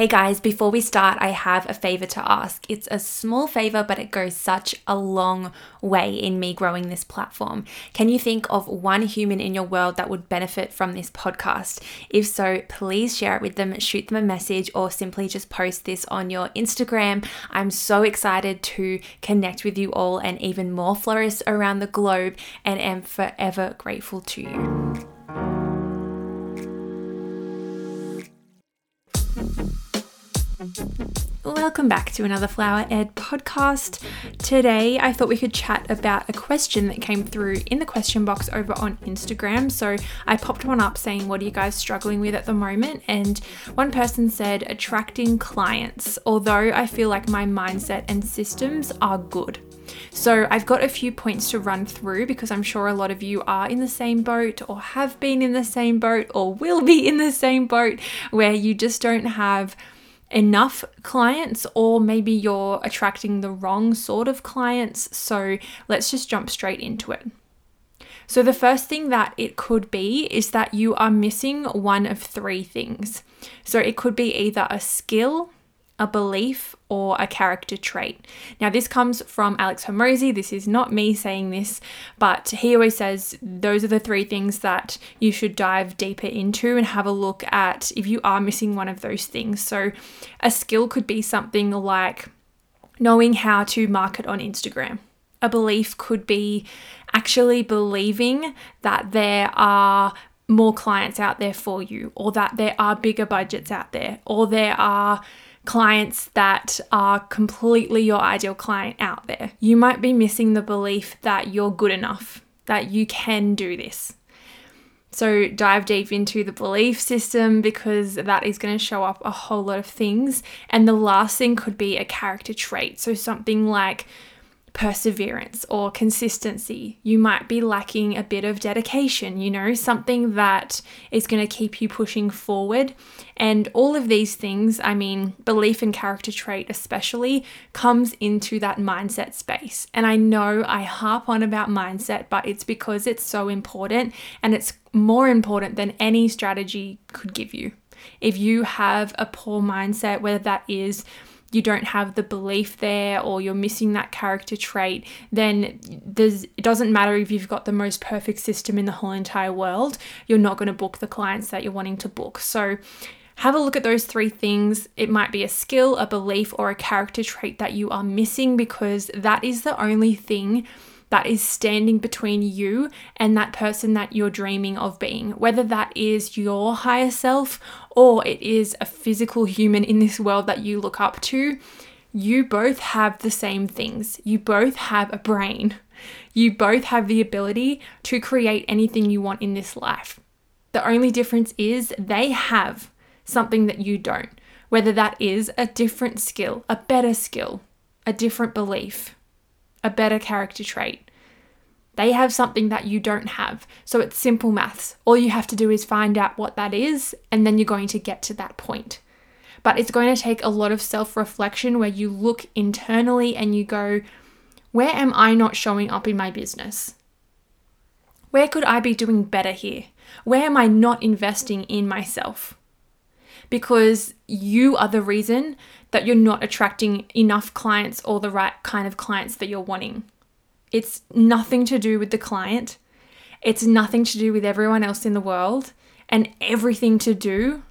Hey guys, before we start, I have a favor to ask. It's a small favor, but it goes such a long way in me growing this platform. Can you think of one human in your world that would benefit from this podcast? If so, please share it with them, shoot them a message, or simply just post this on your Instagram. I'm so excited to connect with you all and even more florists around the globe and am forever grateful to you. Welcome back to another Flower Ed podcast. Today, I thought we could chat about a question that came through in the question box over on Instagram. So, I popped one up saying, What are you guys struggling with at the moment? And one person said, Attracting clients, although I feel like my mindset and systems are good. So, I've got a few points to run through because I'm sure a lot of you are in the same boat, or have been in the same boat, or will be in the same boat where you just don't have enough clients, or maybe you're attracting the wrong sort of clients. So let's just jump straight into it. So, the first thing that it could be is that you are missing one of three things. So, it could be either a skill, a belief, or a character trait. Now, this comes from Alex Hormozi. This is not me saying this, but he always says those are the three things that you should dive deeper into and have a look at if you are missing one of those things. So, a skill could be something like knowing how to market on Instagram. A belief could be actually believing that there are more clients out there for you, or that there are bigger budgets out there, or there are clients that are completely your ideal client out there. You might be missing the belief that you're good enough, that you can do this. So, dive deep into the belief system because that is going to show up a whole lot of things. And the last thing could be a character trait. So, something like perseverance or consistency. You might be lacking a bit of dedication, you know, something that is going to keep you pushing forward. And all of these things, I mean, belief and character trait especially, comes into that mindset space. And I know I harp on about mindset, but it's because it's so important and it's more important than any strategy could give you. If you have a poor mindset, whether that is you don't have the belief there or you're missing that character trait, then there's it doesn't matter if you've got the most perfect system in the whole entire world, you're not going to book the clients that you're wanting to book. So have a look at those three things. It might be a skill, a belief, or a character trait that you are missing because that is the only thing that is standing between you and that person that you're dreaming of being, whether that is your higher self or it is a physical human in this world that you look up to. You both have the same things. You both have a brain. You both have the ability to create anything you want in this life. The only difference is they have something that you don't, whether that is a different skill, a better skill, a different belief, a better character trait. They have something that you don't have. So it's simple maths. All you have to do is find out what that is, and then you're going to get to that point. But it's going to take a lot of self reflection where you look internally and you go, where am I not showing up in my business? Where could I be doing better here? Where am I not investing in myself? Because you are the reason that you're not attracting enough clients or the right kind of clients that you're wanting. It's nothing to do with the client, it's nothing to do with everyone else in the world, and everything to do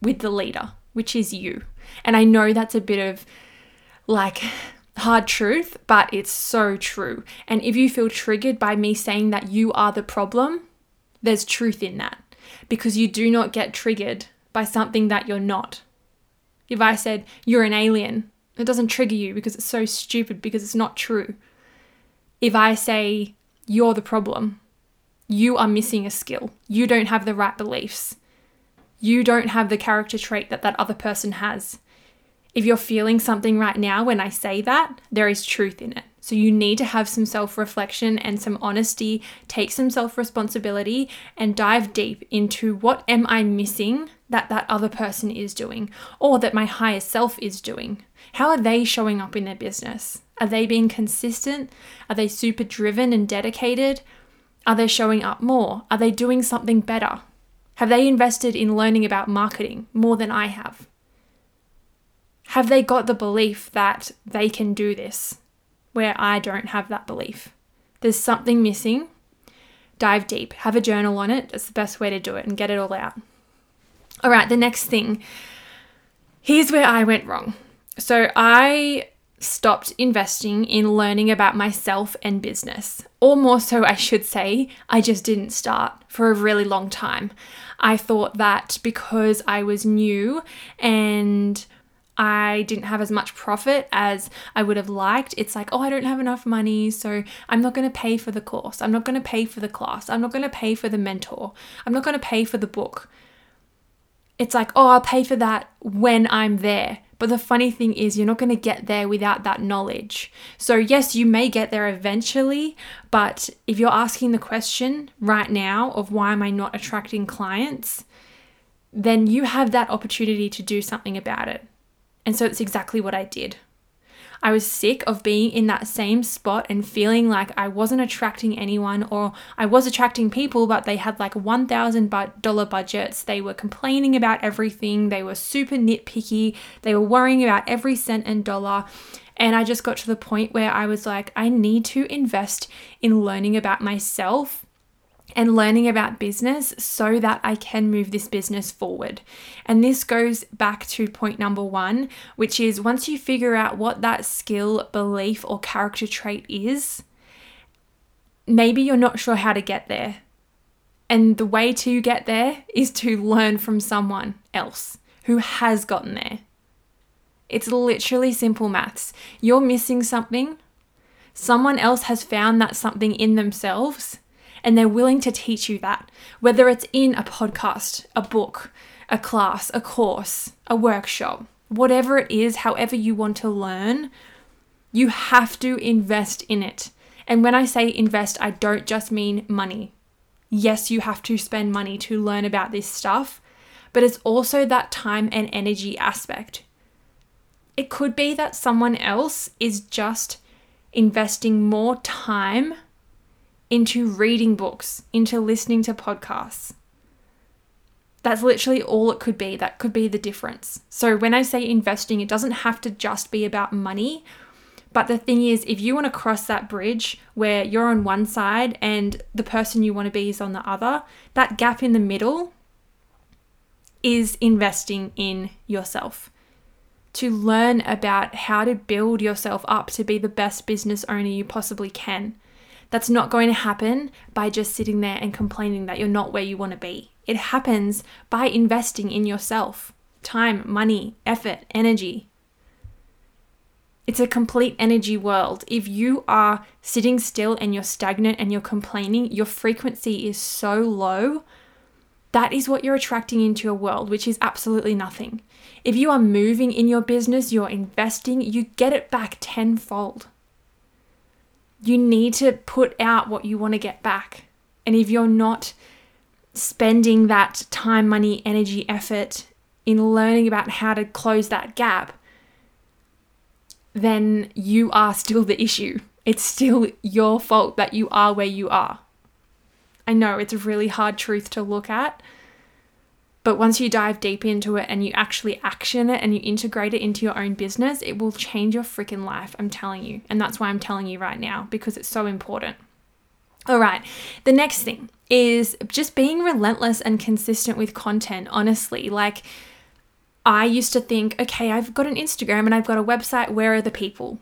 with the leader, which is you. And I know that's a bit of like hard truth, but it's so true. And if you feel triggered by me saying that you are the problem, there's truth in that because you do not get triggered by something that you're not. If I said you're an alien, it doesn't trigger you because it's so stupid because it's not true. If I say you're the problem, you are missing a skill. You don't have the right beliefs. You don't have the character trait that that other person has. If you're feeling something right now when I say that, there is truth in it. So you need to have some self reflection and some honesty, take some self responsibility, and dive deep into what am I missing that that other person is doing or that my higher self is doing. How are they showing up in their business? Are they being consistent? Are they super driven and dedicated? Are they showing up more? Are they doing something better? Have they invested in learning about marketing more than I have? Have they got the belief that they can do this where I don't have that belief? There's something missing. Dive deep, have a journal on it. That's the best way to do it and get it all out. All right, the next thing. Here's where I went wrong. So I stopped investing in learning about myself and business. Or more so, I should say, I just didn't start for a really long time. I thought that because I was new and I didn't have as much profit as I would have liked. It's like, oh, I don't have enough money, so I'm not going to pay for the course. I'm not going to pay for the class. I'm not going to pay for the mentor. I'm not going to pay for the book. It's like, oh, I'll pay for that when I'm there. But the funny thing is, you're not going to get there without that knowledge. So, yes, you may get there eventually, but if you're asking the question right now of why am I not attracting clients, then you have that opportunity to do something about it. And so, it's exactly what I did. I was sick of being in that same spot and feeling like I wasn't attracting anyone or I was attracting people, but they had like $1,000 budgets. They were complaining about everything. They were super nitpicky. They were worrying about every cent and dollar. And I just got to the point where I was like, I need to invest in learning about myself and learning about business so that I can move this business forward. And this goes back to point number one, which is once you figure out what that skill, belief, or character trait is, maybe you're not sure how to get there. And the way to get there is to learn from someone else who has gotten there. It's literally simple maths. You're missing something, someone else has found that something in themselves and they're willing to teach you that, whether it's in a podcast, a book, a class, a course, a workshop, whatever it is, however you want to learn, you have to invest in it. And when I say invest, I don't just mean money. Yes, you have to spend money to learn about this stuff, but it's also that time and energy aspect. It could be that someone else is just investing more time into reading books, into listening to podcasts. That's literally all it could be. That could be the difference. So, when I say investing, it doesn't have to just be about money. But the thing is, if you want to cross that bridge where you're on one side and the person you want to be is on the other, that gap in the middle is investing in yourself. To learn about how to build yourself up to be the best business owner you possibly can. That's not going to happen by just sitting there and complaining that you're not where you want to be. It happens by investing in yourself time, money, effort, energy. It's a complete energy world. If you are sitting still and you're stagnant and you're complaining, your frequency is so low. That is what you're attracting into your world, which is absolutely nothing. If you are moving in your business, you're investing, you get it back tenfold you need to put out what you want to get back. And if you're not spending that time, money, energy, effort in learning about how to close that gap, then you are still the issue. It's still your fault that you are where you are. I know it's a really hard truth to look at, but once you dive deep into it and you actually action it and you integrate it into your own business, it will change your freaking life. I'm telling you. And that's why I'm telling you right now because it's so important. All right. The next thing is just being relentless and consistent with content, honestly. Like, I used to think, okay, I've got an Instagram and I've got a website. Where are the people?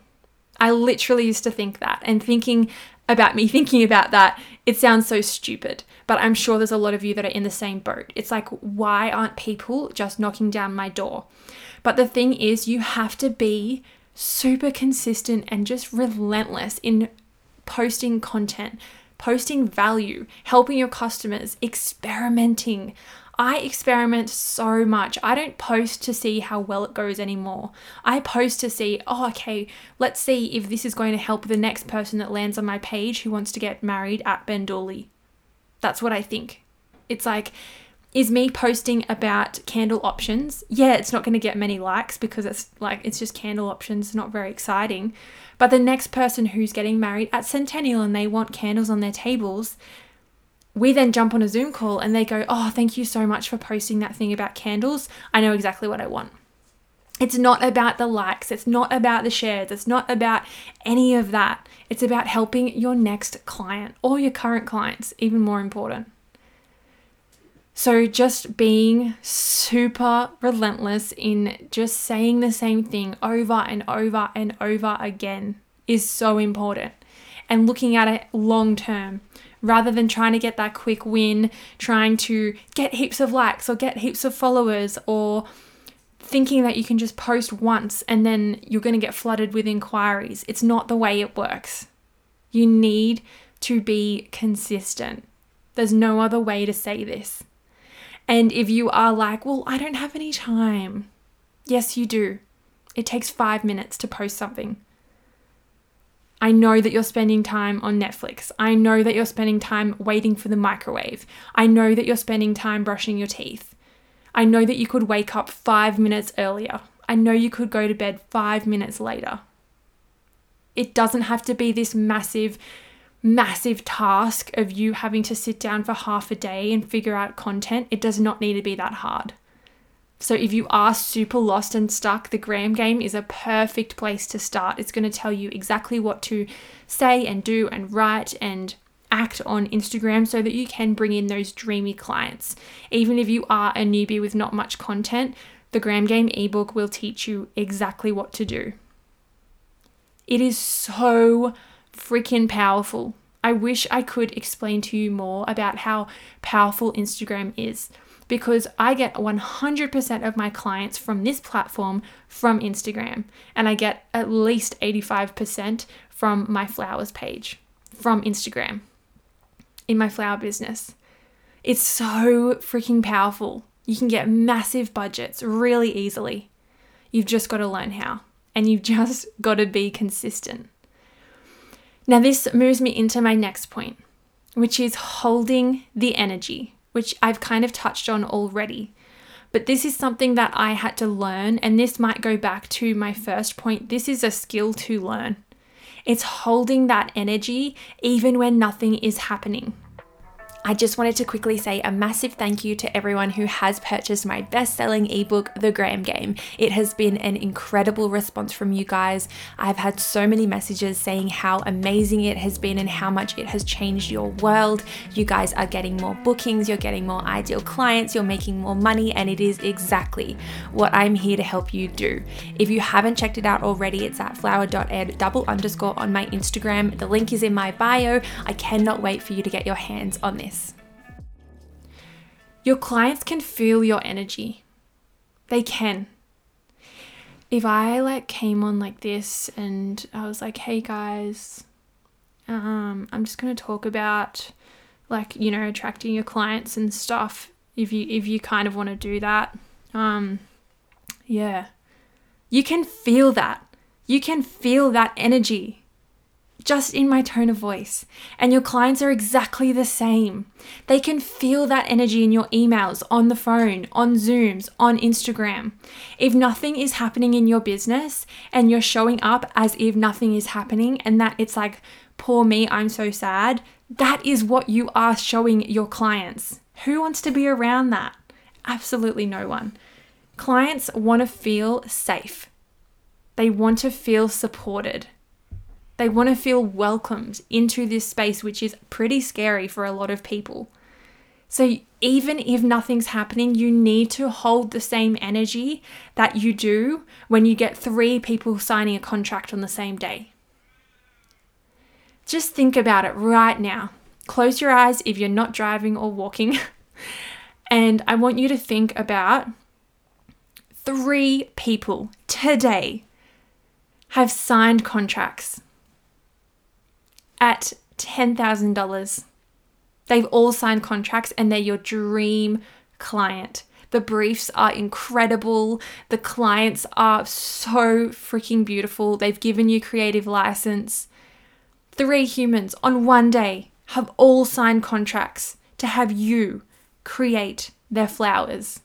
I literally used to think that and thinking about me thinking about that, it sounds so stupid, but I'm sure there's a lot of you that are in the same boat. It's like, why aren't people just knocking down my door? But the thing is, you have to be super consistent and just relentless in posting content, posting value, helping your customers, experimenting. I experiment so much. I don't post to see how well it goes anymore. I post to see, oh, okay, let's see if this is going to help the next person that lands on my page who wants to get married at Bendooley. That's what I think. It's like, is me posting about candle options? Yeah, it's not going to get many likes because it's like, it's just candle options, not very exciting. But the next person who's getting married at Centennial and they want candles on their tables, we then jump on a Zoom call and they go, Oh, thank you so much for posting that thing about candles. I know exactly what I want. It's not about the likes, it's not about the shares, it's not about any of that. It's about helping your next client or your current clients, even more important. So, just being super relentless in just saying the same thing over and over and over again is so important. And looking at it long term rather than trying to get that quick win, trying to get heaps of likes or get heaps of followers or thinking that you can just post once and then you're going to get flooded with inquiries. It's not the way it works. You need to be consistent. There's no other way to say this. And if you are like, well, I don't have any time, yes, you do. It takes five minutes to post something. I know that you're spending time on Netflix. I know that you're spending time waiting for the microwave. I know that you're spending time brushing your teeth. I know that you could wake up five minutes earlier. I know you could go to bed five minutes later. It doesn't have to be this massive massive task of you having to sit down for half a day and figure out content, it does not need to be that hard. So, if you are super lost and stuck, the Gram game is a perfect place to start. It's going to tell you exactly what to say and do and write and act on Instagram so that you can bring in those dreamy clients. Even if you are a newbie with not much content, the Gram Game ebook will teach you exactly what to do. It is so freaking powerful. I wish I could explain to you more about how powerful Instagram is because I get 100% of my clients from this platform from Instagram, and I get at least 85% from my flowers page from Instagram in my flower business. It's so freaking powerful. You can get massive budgets really easily. You've just got to learn how, and you've just got to be consistent. Now, this moves me into my next point, which is holding the energy, which I've kind of touched on already. But this is something that I had to learn, and this might go back to my first point. This is a skill to learn. It's holding that energy even when nothing is happening. I just wanted to quickly say a massive thank you to everyone who has purchased my best selling ebook, The Gram Game. It has been an incredible response from you guys. I've had so many messages saying how amazing it has been and how much it has changed your world. You guys are getting more bookings, you're getting more ideal clients, you're making more money, and it is exactly what I'm here to help you do. If you haven't checked it out already, it's at flower.ed double underscore on my Instagram. The link is in my bio. I cannot wait for you to get your hands on this. Your clients can feel your energy. They can. If I like came on like this and I was like, "Hey guys, um, I'm just going to talk about like, you know, attracting your clients and stuff if you if you kind of want to do that." Um, yeah. You can feel that. You can feel that energy just in my tone of voice. And your clients are exactly the same. They can feel that energy in your emails, on the phone, on Zooms, on Instagram. If nothing is happening in your business and you're showing up as if nothing is happening and that it's like, poor me, I'm so sad, that is what you are showing your clients. Who wants to be around that? Absolutely no one. Clients want to feel safe. They want to feel supported. They want to feel welcomed into this space, which is pretty scary for a lot of people. So, even if nothing's happening, you need to hold the same energy that you do when you get three people signing a contract on the same day. Just think about it right now. Close your eyes if you're not driving or walking. and I want you to think about three people today have signed contracts at $10,000. They've all signed contracts and they're your dream client. The briefs are incredible. The clients are so freaking beautiful. They've given you creative license. Three humans on one day have all signed contracts to have you create their flowers.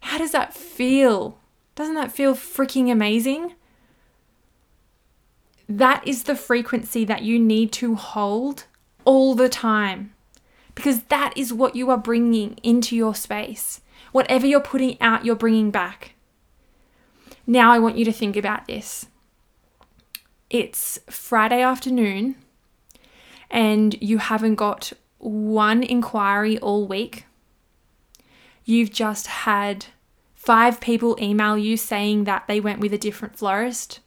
How does that feel? Doesn't that feel freaking amazing? That is the frequency that you need to hold all the time because that is what you are bringing into your space. Whatever you're putting out, you're bringing back. Now I want you to think about this. It's Friday afternoon and you haven't got one inquiry all week. You've just had five people email you saying that they went with a different florist.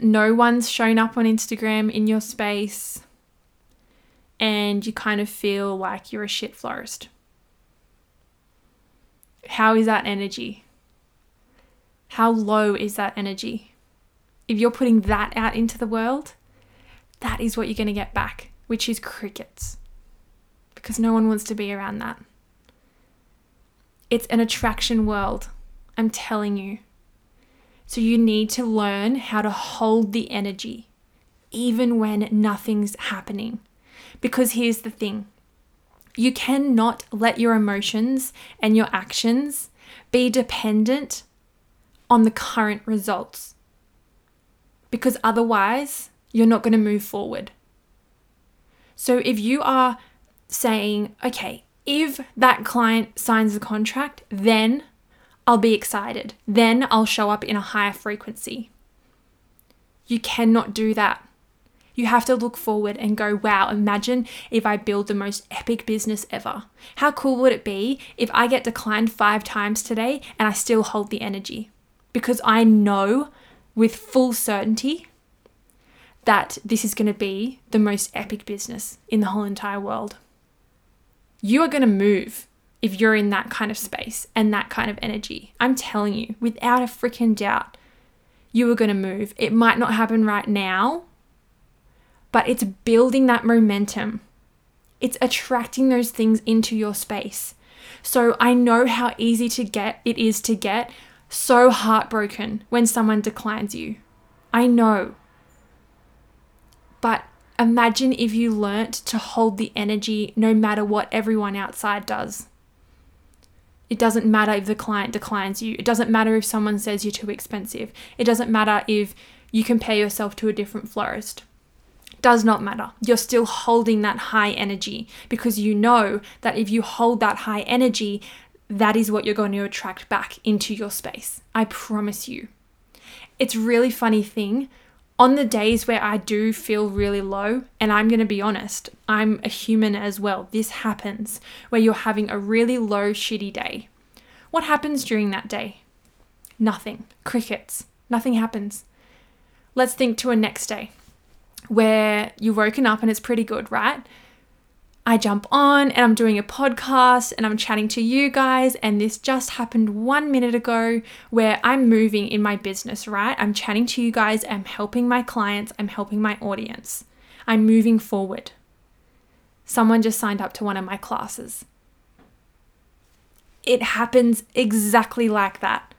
No one's shown up on Instagram in your space, and you kind of feel like you're a shit florist. How is that energy? How low is that energy? If you're putting that out into the world, that is what you're going to get back, which is crickets. Because no one wants to be around that. It's an attraction world, I'm telling you. So you need to learn how to hold the energy, even when nothing's happening. Because here's the thing you cannot let your emotions and your actions be dependent on the current results. Because otherwise, you're not going to move forward. So if you are saying, okay, if that client signs the contract, then I'll be excited. Then I'll show up in a higher frequency. You cannot do that. You have to look forward and go, wow, imagine if I build the most epic business ever. How cool would it be if I get declined five times today and I still hold the energy? Because I know with full certainty that this is going to be the most epic business in the whole entire world. You are going to move if you're in that kind of space and that kind of energy. I'm telling you, without a freaking doubt, you are going to move. It might not happen right now, but it's building that momentum. It's attracting those things into your space. So I know how easy to get it is to get so heartbroken when someone declines you. I know. But imagine if you learnt to hold the energy no matter what everyone outside does. It doesn't matter if the client declines you. It doesn't matter if someone says you're too expensive. It doesn't matter if you compare yourself to a different florist does not matter. You're still holding that high energy because you know that if you hold that high energy, that is what you're going to attract back into your space. I promise you. It's really funny thing on the days where I do feel really low, and I'm going to be honest, I'm a human as well. This happens where you're having a really low, shitty day. What happens during that day? Nothing. Crickets. Nothing happens. Let's think to a next day where you've woken up and it's pretty good, right? I jump on and I'm doing a podcast and I'm chatting to you guys. And this just happened one minute ago where I'm moving in my business, right? I'm chatting to you guys, I'm helping my clients, I'm helping my audience, I'm moving forward. Someone just signed up to one of my classes. It happens exactly like that.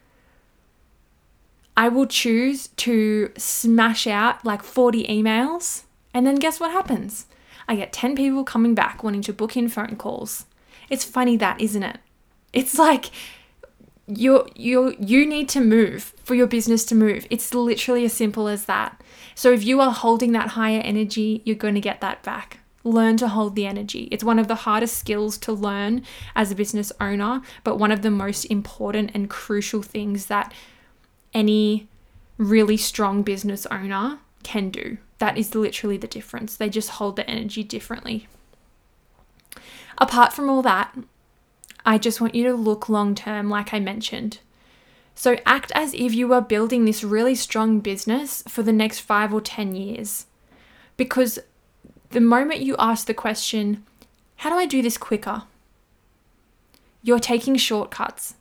I will choose to smash out like 40 emails, and then guess what happens? I get 10 people coming back wanting to book in phone calls. It's funny that, isn't it? It's like you you you need to move for your business to move. It's literally as simple as that. So if you are holding that higher energy, you're going to get that back. Learn to hold the energy. It's one of the hardest skills to learn as a business owner, but one of the most important and crucial things that any really strong business owner can do. That is literally the difference. They just hold the energy differently. Apart from all that, I just want you to look long term, like I mentioned. So act as if you are building this really strong business for the next five or 10 years. Because the moment you ask the question, how do I do this quicker? You're taking shortcuts.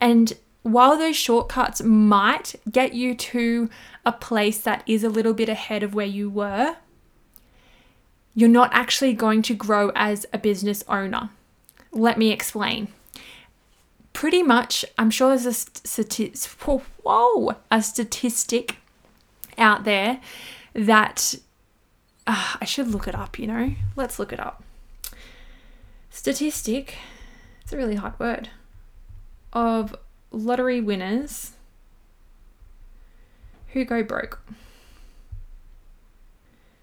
And while those shortcuts might get you to a place that is a little bit ahead of where you were, you're not actually going to grow as a business owner. Let me explain. Pretty much, I'm sure there's a, stati- whoa, a statistic out there that uh, I should look it up, you know? Let's look it up. Statistic, it's a really hard word, of lottery winners who go broke.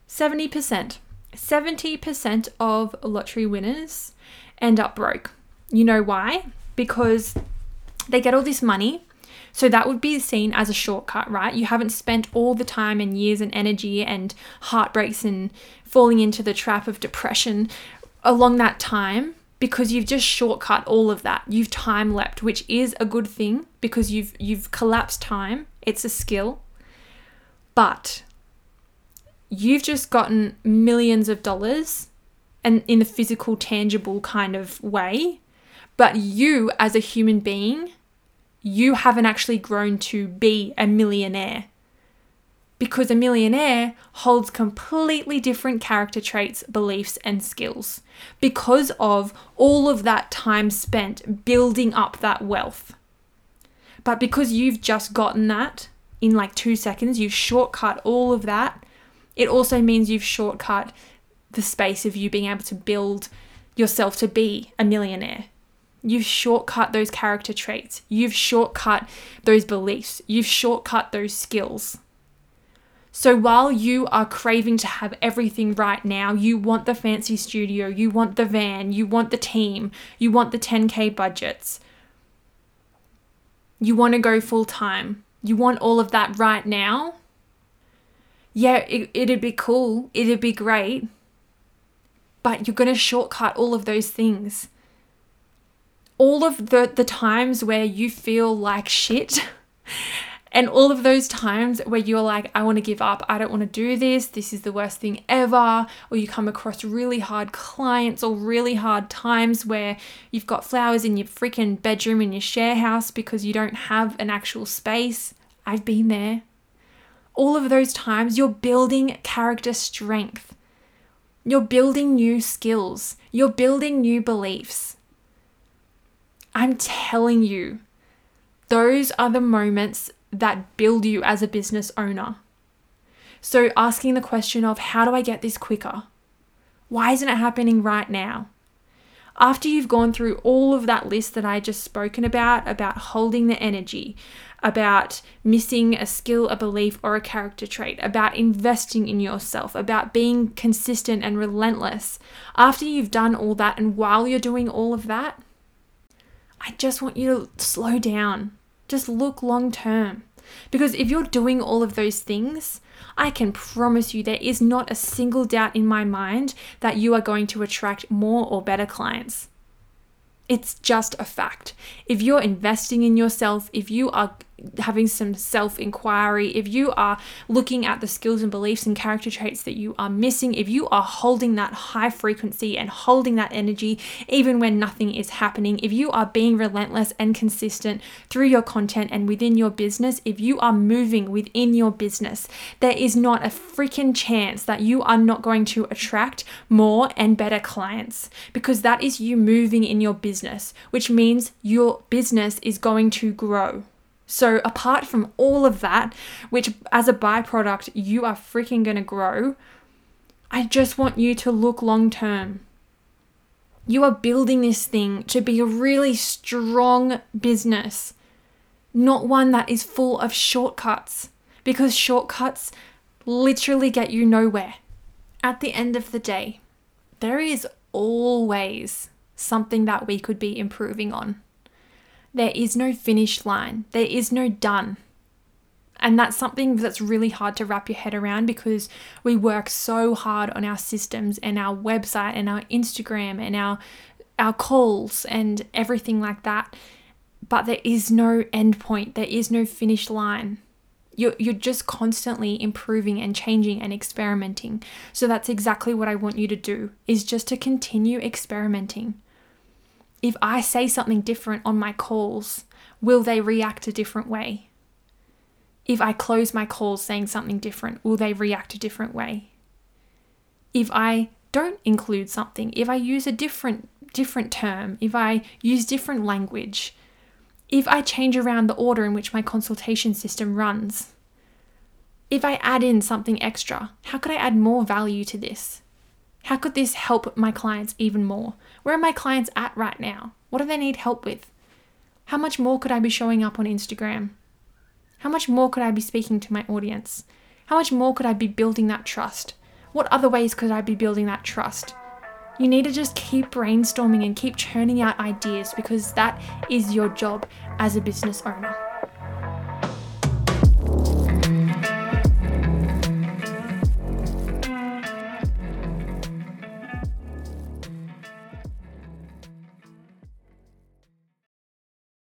70%. 70% of lottery winners end up broke. You know why? Because they get all this money. So that would be seen as a shortcut, right? You haven't spent all the time and years and energy and heartbreaks and falling into the trap of depression along that time because you've just shortcut all of that. You've time leapt, which is a good thing because you've you've collapsed time. It's a skill. But you've just gotten millions of dollars and in the physical tangible kind of way. But you as a human being, you haven't actually grown to be a millionaire because a millionaire holds completely different character traits, beliefs, and skills because of all of that time spent building up that wealth. But because you've just gotten that in like two seconds, you've shortcut all of that, it also means you've shortcut the space of you being able to build yourself to be a millionaire. You've shortcut those character traits. You've shortcut those beliefs. You've shortcut those skills. So while you are craving to have everything right now, you want the fancy studio, you want the van, you want the team, you want the 10K budgets, you want to go full time, you want all of that right now. Yeah, it, it'd be cool, it'd be great, but you're going to shortcut all of those things. All of the, the times where you feel like shit And all of those times where you're like, I want to give up, I don't want to do this, this is the worst thing ever, or you come across really hard clients or really hard times where you've got flowers in your freaking bedroom in your share house because you don't have an actual space. I've been there. All of those times, you're building character strength. You're building new skills. You're building new beliefs. I'm telling you, those are the moments that build you as a business owner. So, asking the question of how do I get this quicker? Why isn't it happening right now? After you've gone through all of that list that I just spoken about, about holding the energy, about missing a skill, a belief, or a character trait, about investing in yourself, about being consistent and relentless, after you've done all that and while you're doing all of that, I just want you to slow down just look long term. Because if you're doing all of those things, I can promise you there is not a single doubt in my mind that you are going to attract more or better clients. It's just a fact. If you're investing in yourself, if you are having some self inquiry, if you are looking at the skills and beliefs and character traits that you are missing, if you are holding that high frequency and holding that energy even when nothing is happening, if you are being relentless and consistent through your content and within your business, if you are moving within your business, there is not a freaking chance that you are not going to attract more and better clients because that is you moving in your business, which means your business is going to grow. So, apart from all of that, which as a byproduct you are freaking to grow, I just want you to look long term. You are building this thing to be a really strong business, not one that is full of shortcuts, because shortcuts literally get you nowhere. At the end of the day, there is always something that we could be improving on. There is no finish line, there is no done. And that's something that's really hard to wrap your head around because we work so hard on our systems and our website and our Instagram and our our calls and everything like that. But there is no end point, there is no finish line. You're, you're just constantly improving and changing and experimenting. So that's exactly what I want you to do is just to continue experimenting if I say something different on my calls, will they react a different way? If I close my calls saying something different, will they react a different way? If I don't include something, if I use a different different term, if I use different language, if I change around the order in which my consultation system runs, if I add in something extra, how could I add more value to this? How could this help my clients even more? Where are my clients at right now? What do they need help with? How much more could I be showing up on Instagram? How much more could I be speaking to my audience? How much more could I be building that trust? What other ways could I be building that trust? You need to just keep brainstorming and keep churning out ideas because that is your job as a business owner.